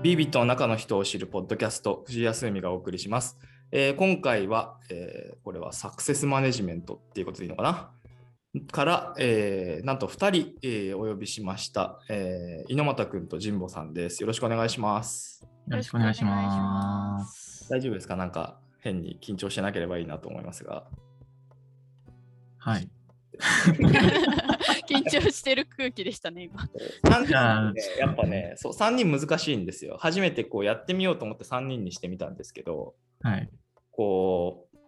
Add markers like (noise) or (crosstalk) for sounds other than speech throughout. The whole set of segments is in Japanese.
ビービットの中の人を知るポッドキャスト、藤井康美がお送りします。えー今回は、えーこれはサクセスマネジメントっていうことでいいのかな？から、えーなんと2人、えーお呼びしました、えー猪俣君と神保さんです。よろしくお願いします。よろしくお願いします。大丈夫ですか？なんか変に緊張してなければいいなと思いますが。はい。(laughs) 緊張してる空気でしたね、今。3人ね、やっぱね、そう3人難しいんですよ。初めてこうやってみようと思って3人にしてみたんですけど、はい。こう、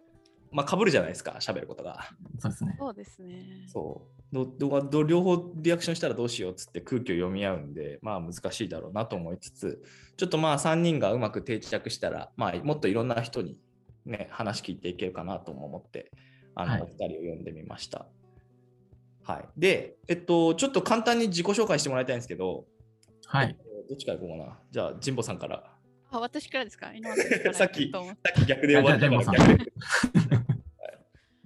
まあ、かぶるじゃないですか、喋ることが。そうですね。そうですね。そうどどど両方リアクションしたらどうしようっつって空気を読み合うんで、まあ難しいだろうなと思いつつ、ちょっとまあ3人がうまく定着したら、まあもっといろんな人にね、話聞いていけるかなとも思って、あの、はいお二人を呼んでみました。はい。で、えっと、ちょっと簡単に自己紹介してもらいたいんですけど、はい。どっちから行こうかな？じゃあ、神保さんから。あ、私からですか？(laughs) さっきさっき逆で終わったから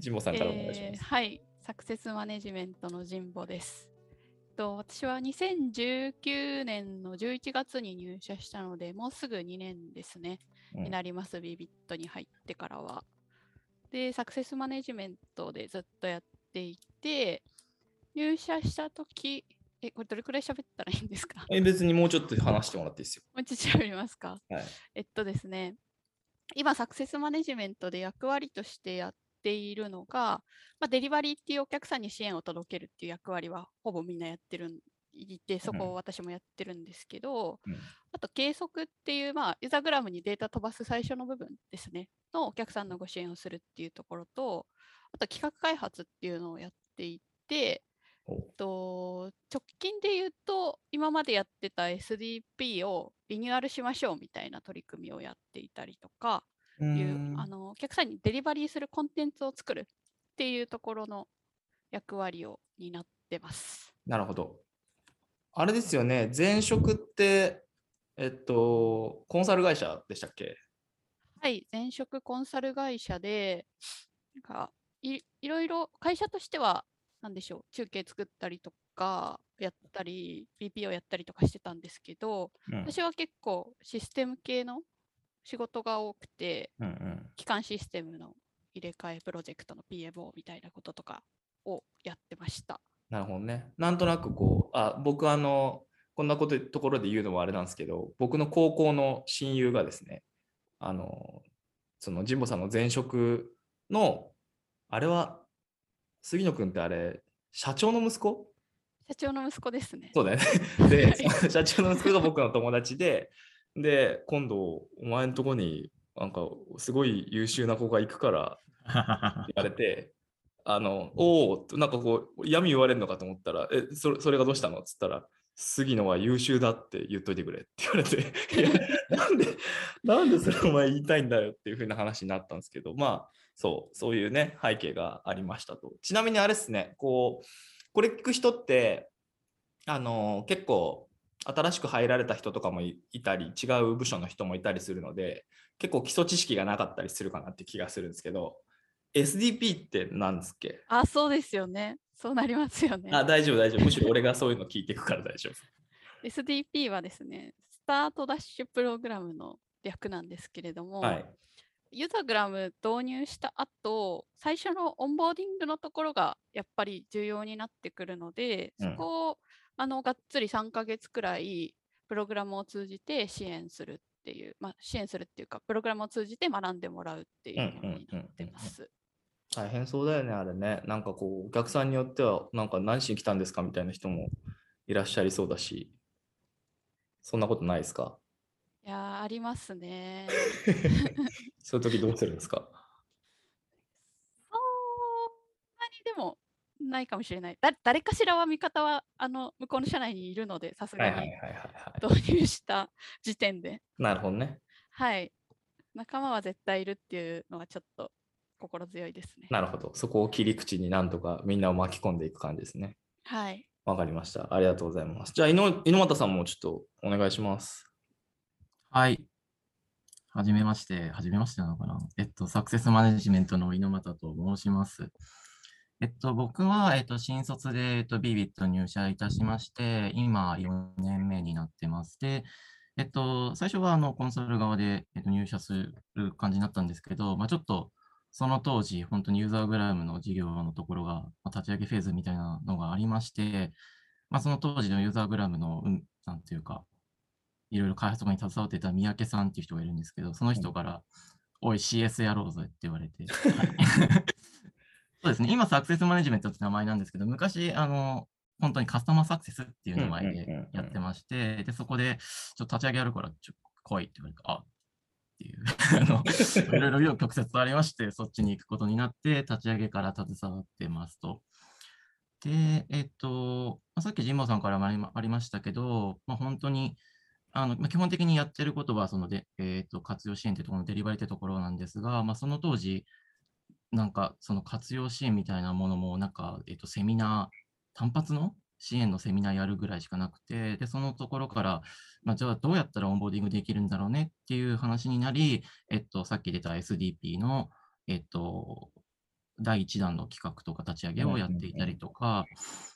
神保さんからお願いします。えーはい、サクセスマネジメントの神保です。と私は2019年の11月に入社したので、もうすぐ2年ですね、うんになります、ビビットに入ってからは。で、サクセスマネジメントでずっとやっていて、入社したとき、え、これどれくらい喋ったらいいんですか？え別にもうちょっと話してもらっていいですよ。もうちょっと喋りますか？はい。えっとですね、今、サクセスマネジメントで役割としてやっているのが、まあ、デリバリーっていうお客さんに支援を届けるっていう役割はほぼみんなやってるんいて、そこうん。を私もやってるんですけど、うん。あと計測っていう、まあ、ユーザーグラムにデータ飛ばす最初の部分ですね、のお客さんのご支援をするっていうところと、あと企画開発っていうのをやっていて、おと直近で言うと今までやってた SDP をリニューアルしましょうみたいな取り組みをやっていたりとかういうあのお客さんにデリバリーするコンテンツを作るっていうところの役割を担ってます。なるほど。あれですよね、前職って、えっと、コンサル会社でしたっけ？はい、前職コンサル会社でなんかいいろいろ会社としては何でしょう中継作ったりとかやったり BPO やったりとかしてたんですけど、うん私は結構システム系の仕事が多くて、うんうん基幹システムの入れ替えプロジェクトの PMO みたいなこととかをやってました。なるほどね。なんとなくこう、あ僕あの、こんなことところで言うのもあれなんですけど、僕の高校の親友がですね、あの、その神保さんの前職の、あれは、杉野君ってあれ、社長の息子？社長の息子ですね。そうだよね。(laughs) で、(laughs) 社長の息子が僕の友達で、で、今度、お前のとこに、なんか、すごい優秀な子が行くから、(laughs) 言われて、あの、おお、なんかこう、嫌味言われるのかと思ったら、え、それそれがどうしたの？っつったら、杉野は優秀だって言っといてくれって言われて、いやなんで、なんでそれお前言いたいんだよっていう風な話になったんですけど、まあ、そう、そういうね、背景がありましたと。ちなみにあれですね、こう、これ聞く人って、あの、結構、新しく入られた人とかもいいたり、違う部署の人もいたりするので、結構基礎知識がなかったりするかなって気がするんですけど、SDP って何ですっけ？あ、そうですよね。そうなりますよね。あ、大丈夫、大丈夫。むしろ俺がそういうの聞いていくから大丈夫。(laughs) SDP はですね、スタートダッシュプログラムの略なんですけれども、はい。ユーザグラム導入した後、最初のオンボーディングのところがやっぱり重要になってくるので、うんそこをあのがっつり3ヶ月くらいプログラムを通じて支援するっていう、まあ、支援するっていうか、プログラムを通じて学んでもらうっていうものになってます。大変そうだよね、あれね。なんかこう、お客さんによっては、なんか何しに来たんですかみたいな人もいらっしゃりそうだし、そんなことないですか？いやー、ありますね。そういう時どうするんですか？そんなにでもないかもしれない。だ誰かしらは味方はあの向こうの社内にいるので、さすがに。導入した時点で。なるほどね。はい。仲間は絶対いるっていうのがちょっと心強いですね。なるほど。そこを切り口になんとかみんなを巻き込んでいく感じですね。はい。わかりました。ありがとうございます。じゃあ、猪俣さんもちょっとお願いします。はい。はじめまして。はじめましてなのかな？えっと、サクセスマネジメントの猪俣と申します。えっと、僕は、えっと、新卒で、えっと、ビビット入社いたしまして、今、4年目になってます。で、えっと、最初はあのコンサル側で、えっと、入社する感じになったんですけど、まあ、ちょっとその当時、本当にユーザーグラムの事業のところが、まあ、立ち上げフェーズみたいなのがありまして、まあ、その当時のユーザーグラムの、うん、なんていうか、いろいろ開発とかに携わっていた三宅さんっていう人がいるんですけど、その人から、おい、CS やろうぜって言われて。は (laughs) いそうですね、今、サクセスマネジメントって名前なんですけど、昔、あの、本当にカスタマーサクセスっていう名前でやってまして、で、そこで、ちょっと立ち上げやるから、ちょ来いって言われて、あっていう、(laughs) あの、いろいろ紆余曲折ありまして、そっちに行くことになって、立ち上げから携わってますと。で、えっと、まあさっき神保さんからもありましたけど、まあ、本当に、あのまあ基本的にやってることは、そので、えっと、活用支援というところのデリバリーというところなんですが、まあ、その当時、なんかその活用支援みたいなものも、なんか、えっと、セミナー、単発の支援のセミナーやるぐらいしかなくて、で、そのところから、まあ、じゃあどうやったらオンボーディングできるんだろうねっていう話になり、えっと、さっき出た SDP の、えっと、第1弾の企画とか立ち上げをやっていたりとか、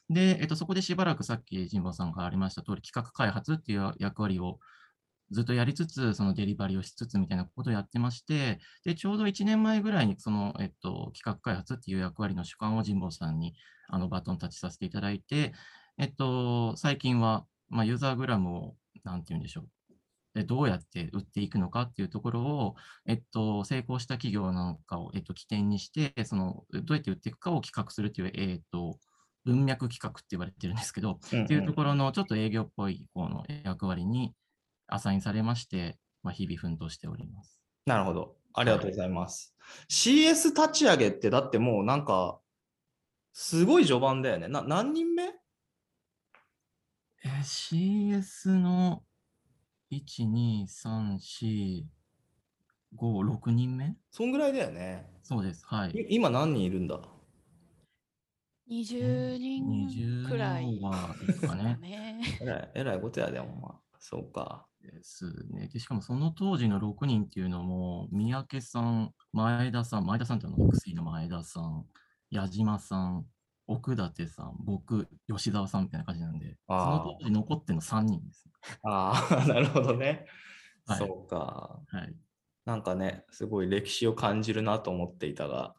で、えっと、そこでしばらくさっき神保さんからありました通り、企画開発っていう役割をずっとやりつつ、そのデリバリーをしつつみたいなことをやってまして、で、ちょうど1年前ぐらいに、その、えっと、企画開発っていう役割の主観を神保さんにあのバトンタッチさせていただいて、えっと、最近は、まあ、ユーザーグラムを、なんて言うんでしょう。でどうやって売っていくのかっていうところを、えっと、成功した企業なんかを、えっと、起点にして、その、どうやって売っていくかを企画するっていう、えっと、文脈企画って言われてるんですけど、っていうところのちょっと営業っぽい方の役割にアサインされまして、まあ、日々奮闘しております。なるほど。ありがとうございます。CS 立ち上げって、だってもうなんか、すごい序盤だよね。な何人目？えー CS の1、2、3、4、5、6人目？そんぐらいだよね。そうです。はい。い今何人いるんだ？20人20くらいはですかね。ね。えらい、えらいことやで、ほんま。そうか。ですね。で、しかもその当時の6人っていうのも、三宅さん、前田さん、前田さんってあの、薬の前田さん、矢島さん、奥立さん、僕、吉沢さんみたいな感じなんで、その当時残ってるの3人です。ああ、(laughs) なるほどね。はいそうか。はい。なんかね、すごい歴史を感じるなと思っていたが、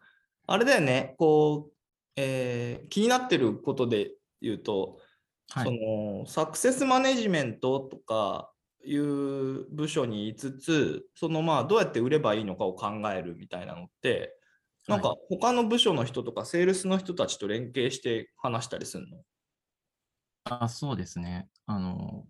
あれだよね、こう、えー気になってることで言うと、そはい。のサクセスマネジメントとかいう部署にいつつ、そのまあどうやって売ればいいのかを考えるみたいなのって、なんか他の部署の人とかセールスの人たちと連携して話したりするの？あ、そうですね。あの、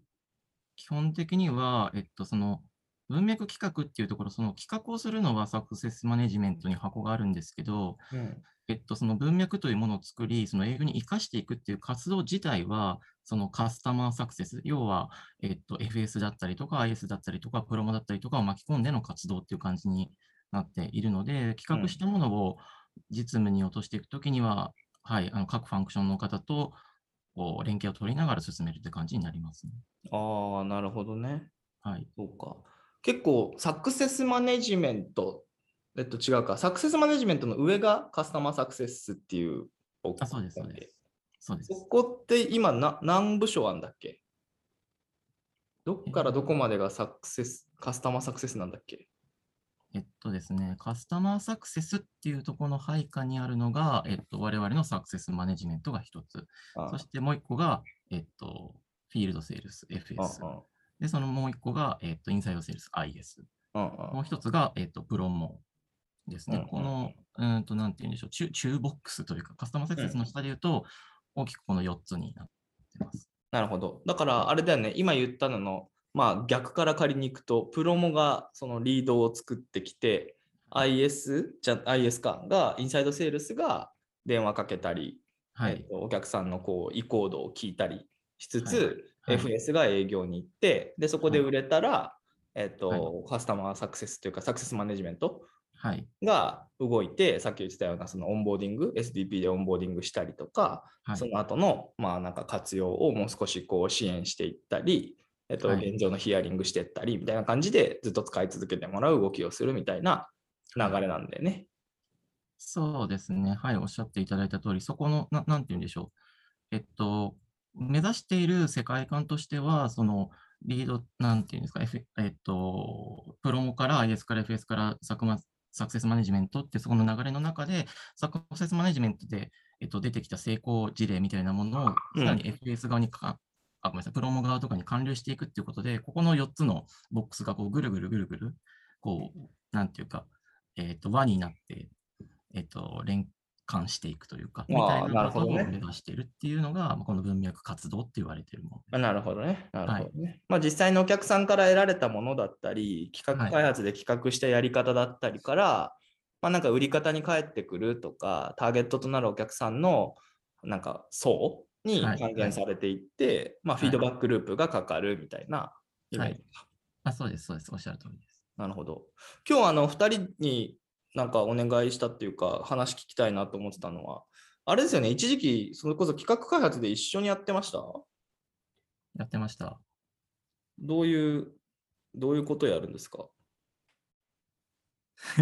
基本的には、えっと、その、文脈企画っていうところ、その企画をするのはサクセスマネジメントに箱があるんですけど、うん。えっと、その文脈というものを作り、その営業に生かしていくっていう活動自体は、そのカスタマーサクセス、要は、えっと、FS だったりとか、IS だったりとか、プロモだったりとかを巻き込んでの活動っていう感じになっているので、企画したものを実務に落としていくときには、はい、あの各ファンクションの方とこう連携を取りながら進めるって感じになりますね。ああ、なるほどね。はい。そうか。結構、サクセスマネジメント、えっと違うか、サクセスマネジメントの上がカスタマーサクセスっていう。あ、そうです、そうです。そうですそ。こって今な何部署あんだっけ？どっからどこまでがサクセス、カスタマーサクセスなんだっけ？えっとですね、カスタマーサクセスっていうところの配下にあるのが、えっと、我々のサクセスマネジメントが一つ。あそしてもう一個が、えっと、フィールドセールス、あ FS。あで、そのもう一個が、えっと、インサイドセールス、IS。もう一つが、えっと、プロモですね。うんうんこの、うーんと、なんて言うんでしょう、中中ボックスというか、カスタマーサクセスの下で言うと、大きくこの4つになってます。なるほど。だから、あれだよね、今言ったのの、まあ逆から借りに行くと、プロモがそのリードを作ってきて、IS、じゃ IS かが、インサイドセールスが電話かけたり、はい。えお客さんのこう意向度を聞いたりしつつ、はい FS が営業に行って、で、そこで売れたら、えっと、はいカスタマーサクセスというか、サクセスマネジメントはい。が動いて、さっき言ってたようなそのオンボーディング、SDP でオンボーディングしたりとか、はいその後のまあなんか活用をもう少しこう支援していったり、えっと、はい現状のヒアリングしていったりみたいな感じでずっと使い続けてもらう動きをするみたいな流れなんだよね。そうですね。はい、おっしゃっていただいた通り、そこの、ななんて言うんでしょう。えっと、目指している世界観としては、その、リード、なんていうんですか、F、えっと、プロモから IS から FS からサクマサクセスマネジメントってそこの流れの中で、サクセスマネジメントで、えっと、出てきた成功事例みたいなものを、うん。さらに FS 側にか、あ、ごめんなさい、プロモ側とかに還流していくっていうことで、ここの4つのボックスがこうぐるぐるぐるぐる、こう、なんていうか、えっと、輪になって、えっと、連関していくというか、みたいななことをるほどねね目指しているっていうのが、まあこの文脈活動って言われているものなるほどね。なるほどね。まあ実際のお客さんから得られたものだったり、企画開発で企画したやり方だったりから、まあなんか売り方に返ってくるとか、ターゲットとなるお客さんのなんか層にはい還元されていって、まあフィードバックループがかかるみたいなイメージか。あ、そうです、そうです。おっしゃる通りです。なるほど。今日あの2人になんかお願いしたっていうか話聞きたいなと思ってたのは、あれですよね、一時期それこそ企画開発で一緒にやってました？やってました。どういう、どういうことやるんですか？(laughs)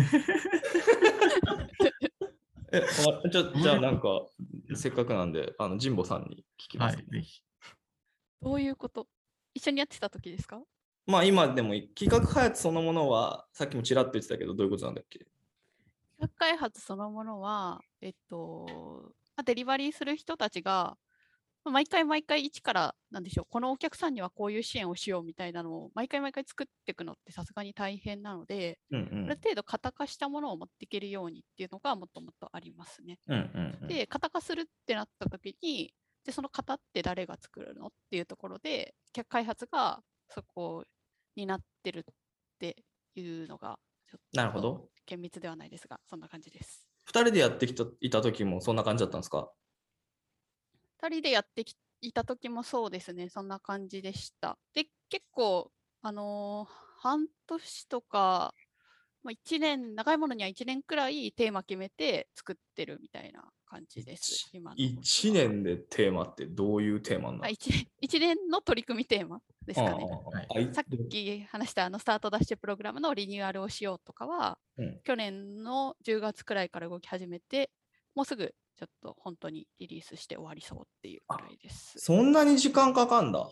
え、あじゃじゃあなんか、せっかくなんで、あの、神保さんに聞きます。はい。どういうこと？一緒にやってた時ですか？まあ今でも企画開発そのものは、さっきもちらっと言ってたけど、どういうことなんだっけ？企画開発そのものは、えっと、まあデリバリーする人たちが、まあ毎回毎回一から、なんでしょう、このお客さんにはこういう支援をしようみたいなのを、毎回毎回作っていくのってさすがに大変なので、うんうんある程度型化したものを持っていけるようにっていうのがもともとありますね。うんうんうんで、型化するってなった時に、で、その型って誰が作るのっていうところで、企画開発がそこになってるっていうのが、なるほど。厳密ではないですが、そんな感じです。2人でやってきたいた時もそんな感じだったんですか？2人でやってきいた時もそうですね、そんな感じでした。で、結構、あのー半年とか、まあ、1年、長いものには1年くらいテーマ決めて作ってるみたいな感じです。今のところは1年でテーマってどういうテーマになある 1, 年一年の取り組みテーマですかね。はいさっき話したあのスタートダッシュプログラムのリニューアルをしようとかは、うん去年の10月くらいから動き始めて、もうすぐちょっと本当にリリースして終わりそうっていうくらいです。そんなに時間かかんだ。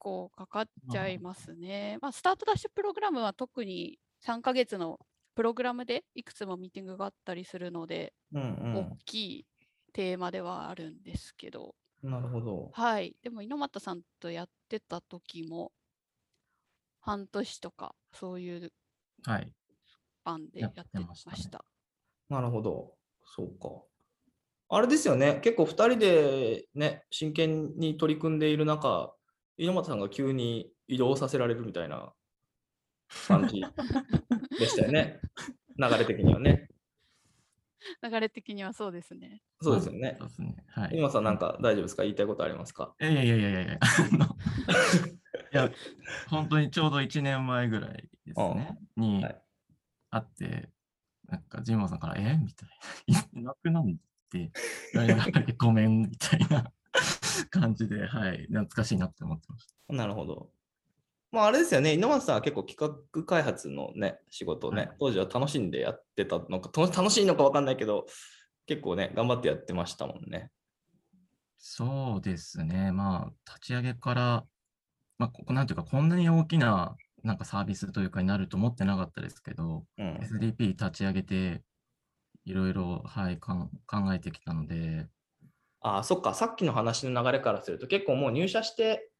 結構かかっちゃいますね。まあ、スタートダッシュプログラムは特に3ヶ月のプログラムでいくつもミーティングがあったりするので、うん大きいテーマではあるんですけど、うん。なるほど。はい。でも、猪俣さんとやってた時も、半年とか、そういうはい。パンでやっててましたねました。なるほど。そうか。あれですよね。結構2人でね、真剣に取り組んでいる中、猪俣さんが急に移動させられるみたいな感じでしたよね。(laughs) 流れ的にはね。流れ的にはそうですね。そうですよねそ。うですね。はい。猪俣さんなんか大丈夫ですか？言いたいことありますか？いやいやいやいやいやいや、本当にちょうど1年前ぐらいですね、にはい会って、なんか、ジモンさんから、え？みたいな、いなくなんって言われながら、ごめん、みたいな (laughs) 感じで、はい、懐かしいなって思ってました。なるほど。まああれですよね、猪俣さんは結構企画開発のね、仕事をね、はい当時は楽しんでやってたのか、と楽しいのか分かんないけど、結構ね、頑張ってやってましたもんね。そうですね、まあ、立ち上げから、まあ、ここなんていうか、こんなに大きななんかサービスというかになると思ってなかったですけど、うん。SDP 立ち上げて、いろいろ、はい、かん考えてきたので、ああ、そっか、さっきの話の流れからすると、結構もう入社して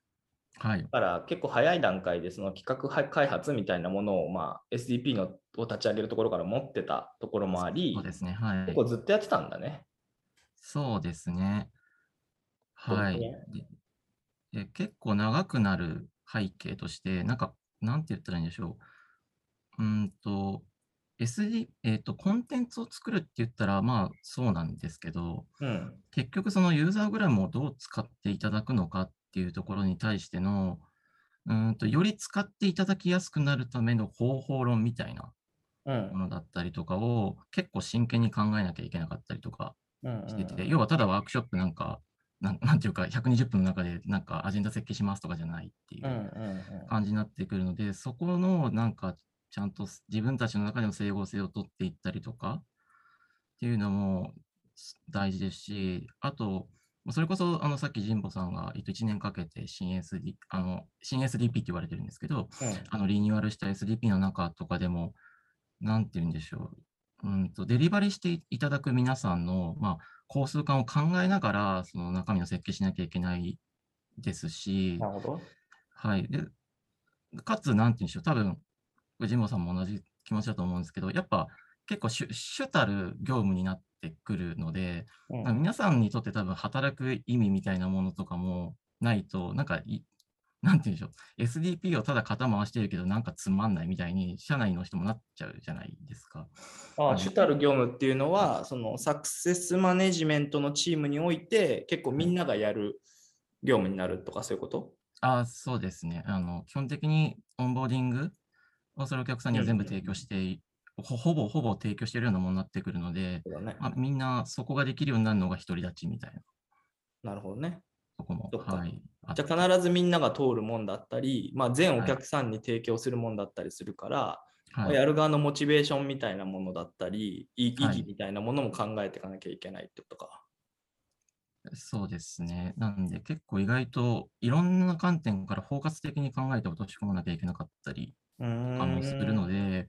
はい、から結構早い段階でその企画開発みたいなものを、まあ、SDP のを立ち上げるところから持ってたところもありそう、ですね、はい結。構ずっとやってたんだね。そうですね。はい。で結構長くなる背景として、なんか、なんて言ったらいいんでしょう。うーんと、SD、えっと、コンテンツを作るって言ったら、まあ、そうなんですけど、うん。結局そのユーザーグラムをどう使っていただくのかっていうところに対しての、うーんと、より使っていただきやすくなるための方法論みたいなうん。ものだったりとかを結構真剣に考えなきゃいけなかったりとかうんしてて、要はただワークショップなんか、なん (laughs) なんていうか、120分の中でなんかアジェンダ設計しますとかじゃないっていうんうんう感じになってくるので、そこのなんかちゃんと自分たちの中での整合性を取っていったりとかっていうのも大事ですし、あと、それこそ、あの、さっき神保さんが、えっと、1年かけて新 SD、あの、新 SDP って言われてるんですけど、あの、リニューアルした SDP の中とかでも、なんて言うんでしょう。うんと、デリバリーしていただく皆さんの、まあ、工数感を考えながら、その中身の設計しなきゃいけないですし、なるほど。はい。で、かつ、なんて言うんでしょう。多分、藤本さんも同じ気持ちだと思うんですけど、やっぱ結構主主たる業務になってくるので、うん皆さんにとって多分働く意味みたいなものとかもないと、なんかい、なんて言うんでしょう。SDP をただ肩回してるけど、なんかつまんないみたいに、社内の人もなっちゃうじゃないですか。あ主たる業務っていうのは、そのサクセスマネジメントのチームにおいて、結構みんながやる業務になるとかそういうこと？あそうですね。あの、基本的にオンボーディングをそれお客さんには全部提供してい、ほほぼほぼ提供しているようなものになってくるので、ね。まあ、みんなそこができるようになるのが独り立ちみたいななるほどね。とこも。はい。あじゃあ必ずみんなが通るもんだったり、まあ、全お客さんに提供するもんだったりするから、まはいあやる側のモチベーションみたいなものだったり、意義みたいなものも考えていかなきゃいけないってことか。そうですね。なんで結構意外といろんな観点から包括的に考えて落とし込まなきゃいけなかったりかもするのんで、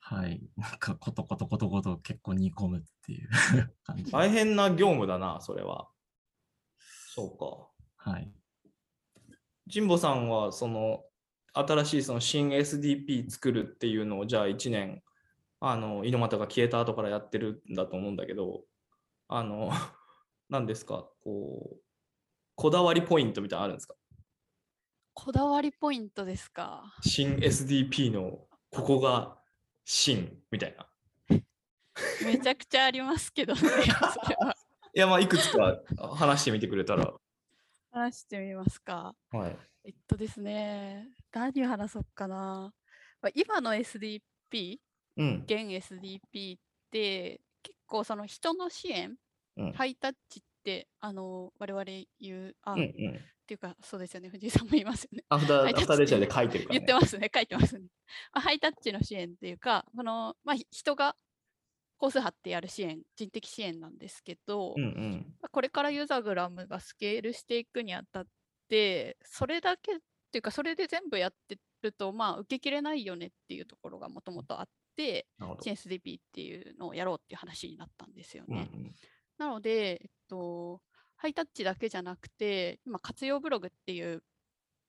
はい。(laughs) なんかことことことこと結構煮込むっていう (laughs) 感じ。大変な業務だな、それは。そうか。はい。神保さんはその新しいその新 SDP 作るっていうのをじゃあ1年あの猪俣が消えた後からやってるんだと思うんだけどあの (laughs) 何ですか？こうこだわりポイントみたいなのあるんですか？こだわりポイントですか？新 SDP のここが新みたいな。(laughs) めちゃくちゃありますけどね。(laughs) いやまあいくつか話してみてくれたら。話してみますか？はい。えっとですね、何を話そうかな。まあ今の SDP、うん。現 SDP って結構その人の支援、うんハイタッチってあの我々言う、あ、っうんうん。ていうかそうですよね、(laughs) 藤井さんも言いますよね。アフター、はいアフターレジャーで書いてるから、言ね。ってますね、(laughs) 書いてますね。まあ、ハイタッチの支援っていうか、このまあ、ひ人がコース張ってやる支援、人的支援なんですけど、うんうん。まあこれからユーザグラムがスケールしていくにあたって、それだけっていうか、それで全部やってると、まあ、受けきれないよねっていうところがもともとあって、なるほど。CSDP っていうのをやろうっていう話になったんですよね。うんうんなので、えっと、ハイタッチだけじゃなくて、今、活用ブログっていう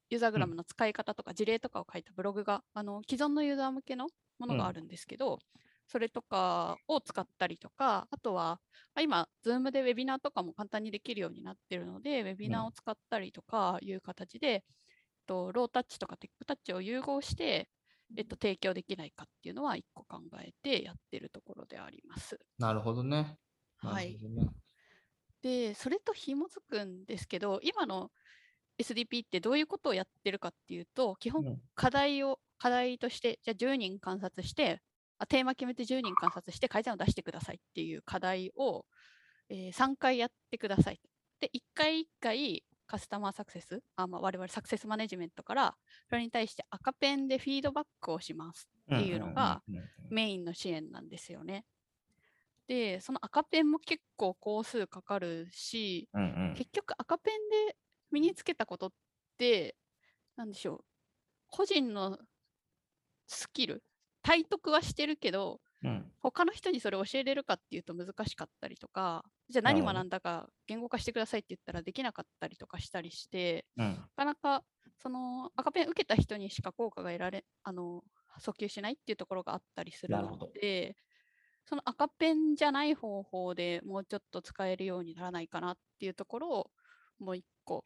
ユーザーグラムの使い方とか事例とかを書いたブログが、あの既存のユーザー向けのものうんがあるんですけど、それとかを使ったりとか、あとは、まあ今、Zoom でウェビナーとかも簡単にできるようになってるので、ウェビナーを使ったりとかいう形で、えっと、ロータッチとかテックタッチを融合して、えっと、提供できないかっていうのは一個考えてやってるところであります。なるほどね。はい。で、それと紐づくんですけど、今の SDP ってどういうことをやってるかっていうと、基本うん課題を、課題として、じゃあ10人観察して、あテーマ決めて10人観察して改善を出してくださいっていう課題を、えー3回やってください。で、1回1回カスタマーサクセス、あまあ、我々サクセスマネジメントから、それに対して赤ペンでフィードバックをしますっていうのが、メインの支援なんですよね。で、その赤ペンも結構工数かかるし、うんうん。結局赤ペンで身につけたことって、なんでしょう、個人のスキル、体得はしてるけど、うん。他の人にそれを教えれるかっていうと難しかったりとか、じゃあ何学んだか言語化してくださいって言ったらできなかったりとかしたりして、うん。なかなかその赤ペン受けた人にしか効果が得られあの訴求しないっていうところがあったりするので、その赤ペンじゃない方法でもうちょっと使えるようにならないかなっていうところをもう一個、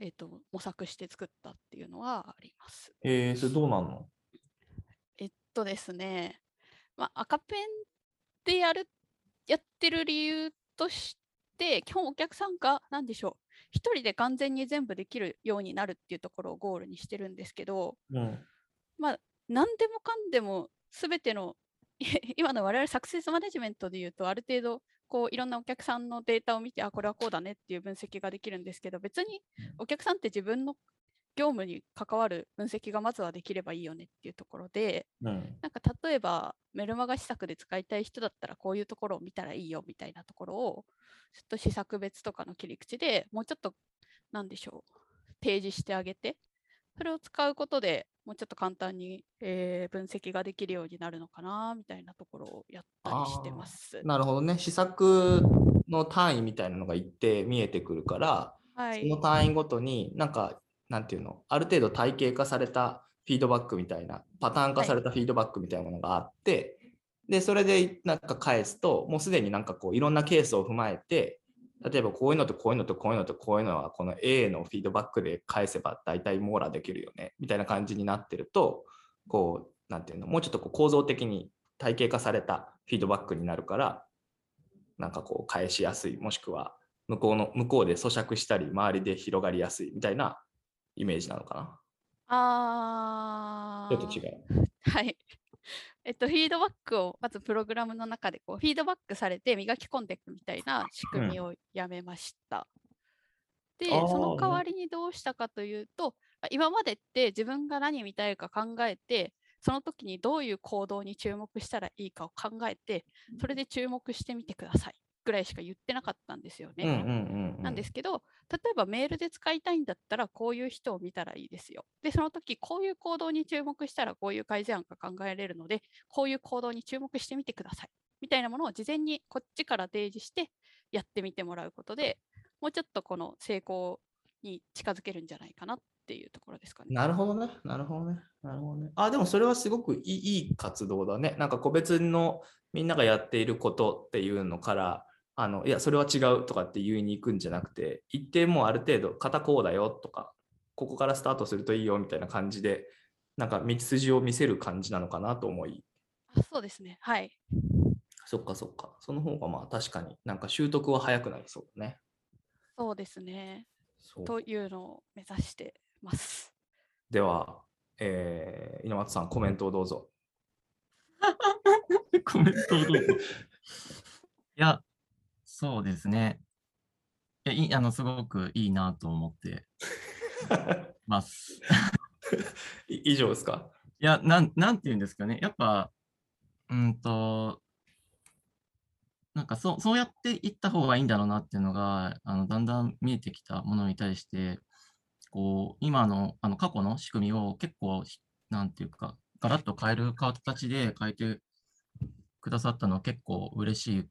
えー、と模索して作ったっていうのはあります。えー、それどうなんの？えっとですね、まあ、赤ペンでやるやってる理由として、基本お客さんが何でしょう、一人で完全に全部できるようになるっていうところをゴールにしてるんですけど、うん。まあ、何でもかんでも全ての (laughs) 今の我々サクセスマネジメントで言うとある程度こういろんなお客さんのデータを見てあこれはこうだねっていう分析ができるんですけど別にお客さんって自分の業務に関わる分析がまずはできればいいよねっていうところで、うん。なんか例えばメルマガ施策で使いたい人だったらこういうところを見たらいいよみたいなところをちょっと施策別とかの切り口でもうちょっとなんでしょう提示してあげてそれを使うことでもうちょっと簡単に、えー分析ができるようになるのかなみたいなところをやったりしてます。なるほどね。施策の単位みたいなのが一定見えてくるから、はいその、単位ごとになんか、なんていうの、ある程度体系化されたフィードバックみたいな、パターン化されたフィードバックみたいなものがあって、で、それでなんか返すと、もうすでになんかこういろんなケースを踏まえて、例えばこういうのとこういうのとこういうのとこういうのはこの A のフィードバックで返せば大体網羅できるよねみたいな感じになってるとこうなんていうのもうちょっとこう構造的に体系化されたフィードバックになるからなんかこう返しやすいもしくは向こうの向こうで咀嚼したり周りで広がりやすいみたいなイメージなのかなあちょっと違う。はい。えっと、フィードバックをまずプログラムの中でこうフィードバックされて磨き込んでいくみたいな仕組みをやめました。で、あーその代わりにどうしたかというと、あ今までって自分が何見たいか考えて、その時にどういう行動に注目したらいいかを考えて、それで注目してみてくださいぐらいしか言ってなかったんですよね。なんですけど、例えばメールで使いたいんだったら、こういう人を見たらいいですよ。で、その時、こういう行動に注目したら、こういう改善案が考えられるので、こういう行動に注目してみてください。みたいなものを事前にこっちから提示してやってみてもらうことで、もうちょっとこの成功に近づけるんじゃないかなっていうところですかね。なるほどね。なるほどね。なるほどね。あ、でもそれはすごくいい活動だね。なんか個別のみんながやっていることっていうのから、あのいや、それは違うとかって言いに行くんじゃなくて、一定もうある程度、片こうだよとか、ここからスタートするといいよみたいな感じで、なんか道筋を見せる感じなのかなと思い、あそうですね。はい。そっかそっか。その方がまあ確かになんか習得は早くなりそうだね。そうですね。というのを目指してます。では、えー、稲松さん、コメントをどうぞ。(laughs) (laughs) コメントをどうぞ。(laughs) いや、そうですね。いやいいあのすごくいいなと思って (laughs) ます。(laughs) い以上ですか？いや、なん、なんて言うんですかね。やっぱ、うんと、なんかそう、そうやっていった方がいいんだろうなっていうのが、あの、だんだん見えてきたものに対して、こう、今の、あの、過去の仕組みを結構、ひなんていうか、ガラッと変える形で変えてくださったのは結構嬉しいうん。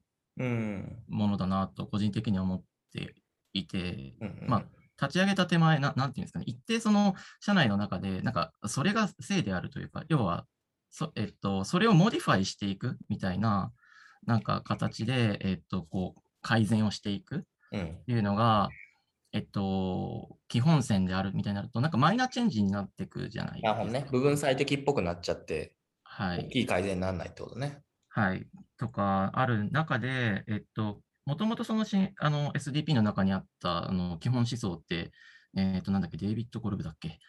ものだなと、個人的には思っていて、うんまあ立ち上げた手前な、なんていうんですかね、一定その社内の中で、なんか、それがせいであるというか、要は、そえっと、それを modify していくみたいな、なんか形で、えっと、こう、改善をしていくっうん。ていうのが、えっと、基本線であるみたいになると、なんかマイナーチェンジになっていくじゃないなるほどね。部分最適っぽくなっちゃって、はい。大。きい改善にならないってことね。はい、とかある中で、えっと、もともとそのしあの SDP の中にあったあの基本思想って、えっと、なんだっけ、デイビッド・コルブだっけ？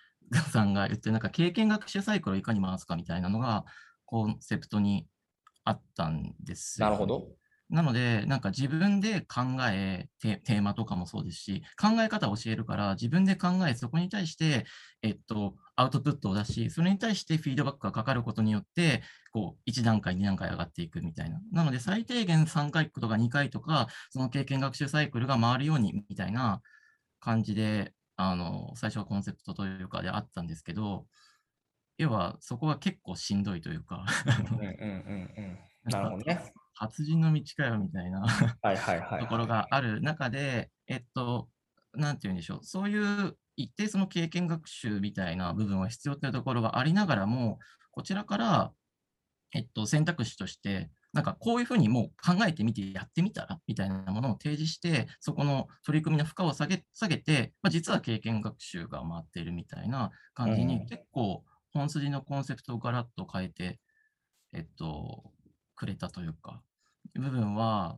さんが言って、なんか経験学習サイクルをいかに回すかみたいなのがコンセプトにあったんですよなるほど。なので、なんか自分で考えテ、テーマとかもそうですし、考え方を教えるから、自分で考え、そこに対して、えっと、アウトプットを出し、それに対してフィードバックがかかることによって、こう、1段階、2段階上がっていくみたいな。なので、最低限3回とか2回とか、その経験学習サイクルが回るようにみたいな感じで、あの、最初はコンセプトというかであったんですけど、要は、そこは結構しんどいというか、うんうんうんうん。(laughs) なるほどね。達人の道かよみたいな。はいはいはい。ところがある中で、えっと、なんて言うんでしょう、そういう一定その経験学習みたいな部分は必要というところがありながらも、こちらから、えっと、選択肢として、なんかこういうふうにもう考えてみてやってみたらみたいなものを提示して、そこの取り組みの負荷を下げ下げて、まあ、実は経験学習が回っているみたいな感じうんに、結構本筋のコンセプトをガラッと変えて、えっと、くれたというか、部分は、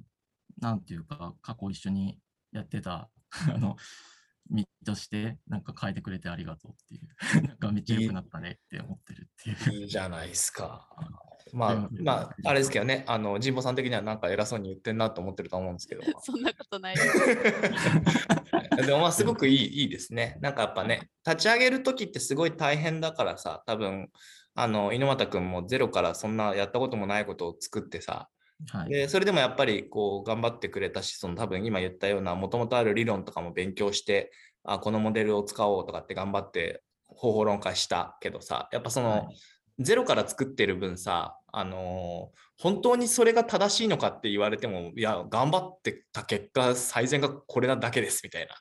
なんていうか、過去一緒にやってた、(laughs) あの、身として、なんか変えてくれてありがとうっていう、(laughs) なんかめっちゃ良くなったねって思ってるっていう。いいじゃないですか。(laughs) まあうん、まあ、あれですけどね、あの、神保さん的にはなんか偉そうに言ってんなと思ってると思うんですけど。そんなことないです。でもまあすごくいいいいですね。なんかやっぱね、立ち上げるときってすごい大変だからさ、多分あの猪俣君もゼロからそんなやったこともないことを作ってさ、はい。でそれでもやっぱりこう頑張ってくれたし、その多分今言ったようなもともとある理論とかも勉強して、あこのモデルを使おうとかって頑張って方法論化したけどさ、やっぱその、はいゼロから作ってる分さ、あのー本当にそれが正しいのかって言われても、いや、頑張ってた結果、最善がこれなだけですみたいな、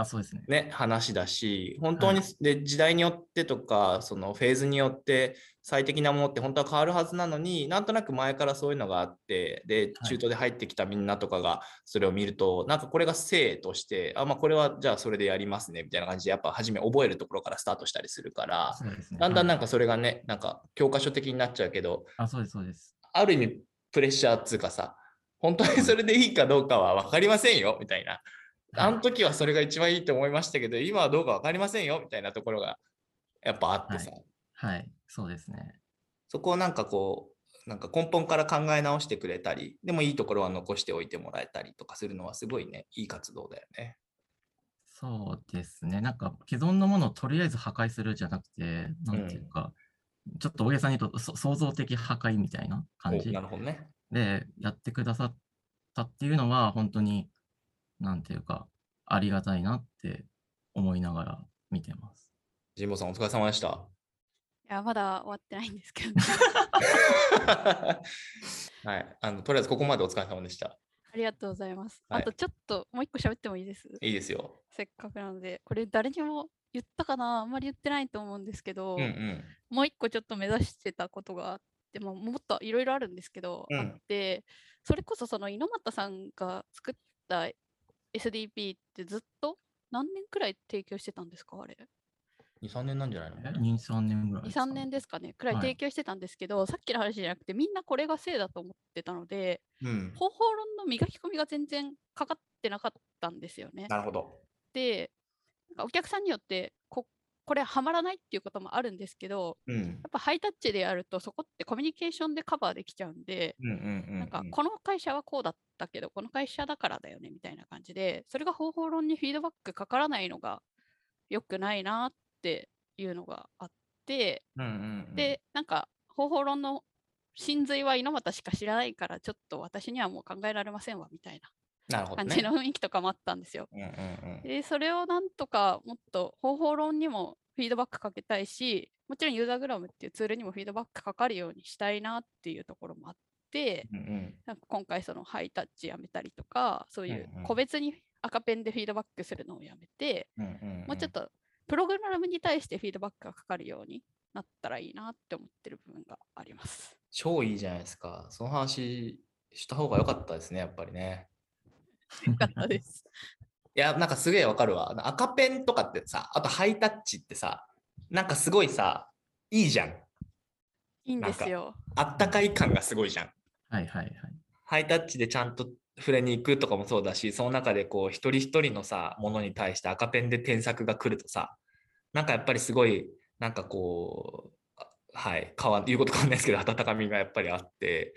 あ、そうですね。ね、話だし、本当に、はで時代によってとか、そのフェーズによって最適なものって本当は変わるはずなのに、なんとなく前からそういうのがあって、で、はい中東で入ってきたみんなとかがそれを見ると、なんかこれが性として、あ、まあこれはじゃあそれでやりますねみたいな感じで、やっぱ初め覚えるところからスタートしたりするから、そうですね。だんだんなんはいかそれがね、なんか教科書的になっちゃうけど、あ、そうです、そうです。ある意味プレッシャーっつうかさ、本当にそれでいいかどうかは分かりませんよみたいな。あの時はそれが一番いいと思いましたけど、今はどうか分かりませんよみたいなところがやっぱあってさ、はい、そうですね。そこをなんかこう、なんか根本から考え直してくれたり、でもいいところは残しておいてもらえたりとかするのはすごいね、いい活動だよね。そうですね。なんか既存のものをとりあえず破壊するじゃなくて、なんていうか、ちょっと大げさに言うと、そ創造的破壊みたいな感おじなるほどね。でやってくださったっていうのは、本当に、なんていうか、ありがたいなって思いながら見てます。神保さんお疲れ様でした。いや、まだ終わってないんですけど、(laughs) はいあの。とりあえずここまでお疲れ様でした。ありがとうございます。はいあとちょっともう一個喋ってもいいです？いいですよ。せっかくなので、これ誰にも言ったかな？あんまり言ってないと思うんですけど、うんうん。もう一個ちょっと目指してたことがあって、まあ、もっといろいろあるんですけど、うんあって、それこそその猪俣さんが作った SDP ってずっと何年くらい提供してたんですかあれ？2、3年なんじゃないの？え？2、3年ぐらい2、3ですかね年ですかねくらいはい提供してたんですけど、さっきの話じゃなくてみんなこれがせいだと思ってたので、うん。方法論の磨き込みが全然かかってなかったんですよね。なるほど。で、お客さんによってここれはまらないっていうこともあるんですけど、うん。やっぱハイタッチでやるとそこってコミュニケーションでカバーできちゃうんで。なんかこの会社はこうだったけど、この会社だからだよねみたいな感じで、それが方法論にフィードバックかからないのが良くないなっていうのがあって、で、なんか方法論の真髄は猪俣しか知らないから、ちょっと私にはもう考えられませんわみたいなるほど感じの雰囲気とかもあったんですよ。うんうんうんで、それをなんとかもっと方法論にもフィードバックかけたいし、もちろんユーザーグラムっていうツールにもフィードバックかかるようにしたいなっていうところもあって、うんうんなんか今回そのハイタッチやめたりとか、そういう個別に赤ペンでフィードバックするのをやめて、うんうんうんもうちょっとプログラムに対してフィードバックがかかるようになったらいいなって思ってる部分があります。超いいじゃないですか。その話した方が良かったですね、やっぱりね。(laughs) よかったです。(laughs) いや、なんかすげえわかるわ。赤ペンとかってさ、あとハイタッチってさ、なんかすごいさ、いいじゃん。いいんですよ。あったかい感がすごいじゃん。はいはいはい。ハイタッチでちゃんと触れに行くとかもそうだし、その中でこう一人一人のさ、ものに対して赤ペンで添削が来るとさ、なんかやっぱりすごい、なんかこう、あはい、変わ言うこと変わんないですけど、温かみがやっぱりあって、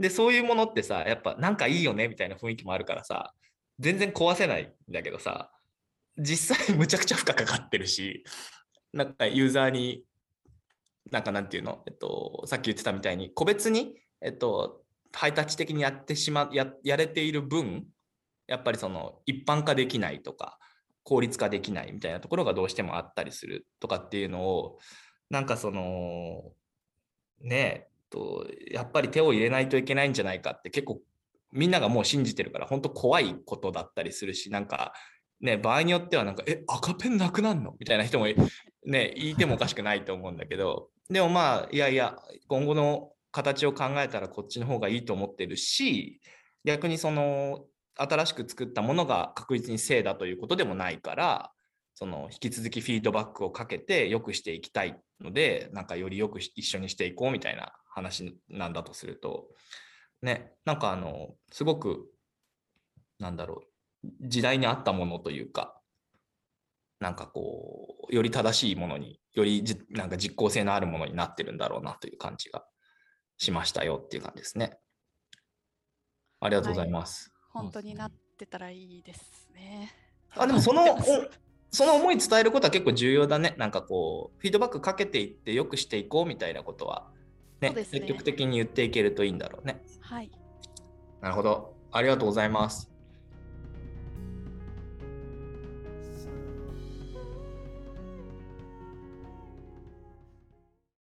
で、そういうものってさ、やっぱなんかいいよねみたいな雰囲気もあるからさ、全然壊せないんだけどさ、実際むちゃくちゃ負荷かかってるし、なんかユーザーに、なんかなんていうの、えっと、さっき言ってたみたいに、個別に、えっと、ハイタッチ的にやってしまややれている分やっぱりその一般化できないとか効率化できないみたいなところがどうしてもあったりするとかっていうのをなんかそのねえとやっぱり手を入れないといけないんじゃないかって結構みんながもう信じてるから本当怖いことだったりするしなんかね場合によってはなんかえ赤ペンなくなんのみたいな人もね言いてもおかしくないと思うんだけどでもまあいやいや今後の形を考えたらこっちの方がいいと思ってるし逆にその新しく作ったものが確実に正だということでもないからその引き続きフィードバックをかけて良くしていきたいのでなんかよりよく一緒にしていこうみたいな話なんだとすると、ね、なんかあの、すごく、なんだろう、時代に合ったものというか、なんかこう、より正しいものに、よりじなんか実効性のあるものになってるんだろうなという感じがしましたよっていう感じですね。ありがとうございます。はい、本当になってたらいいですね。あでもそのその思い伝えることは結構重要だね。なんかこう、フィードバックかけていって、よくしていこうみたいなことは、ね、ね、積極的に言っていけるといいんだろうね。はい。なるほど。ありがとうございます。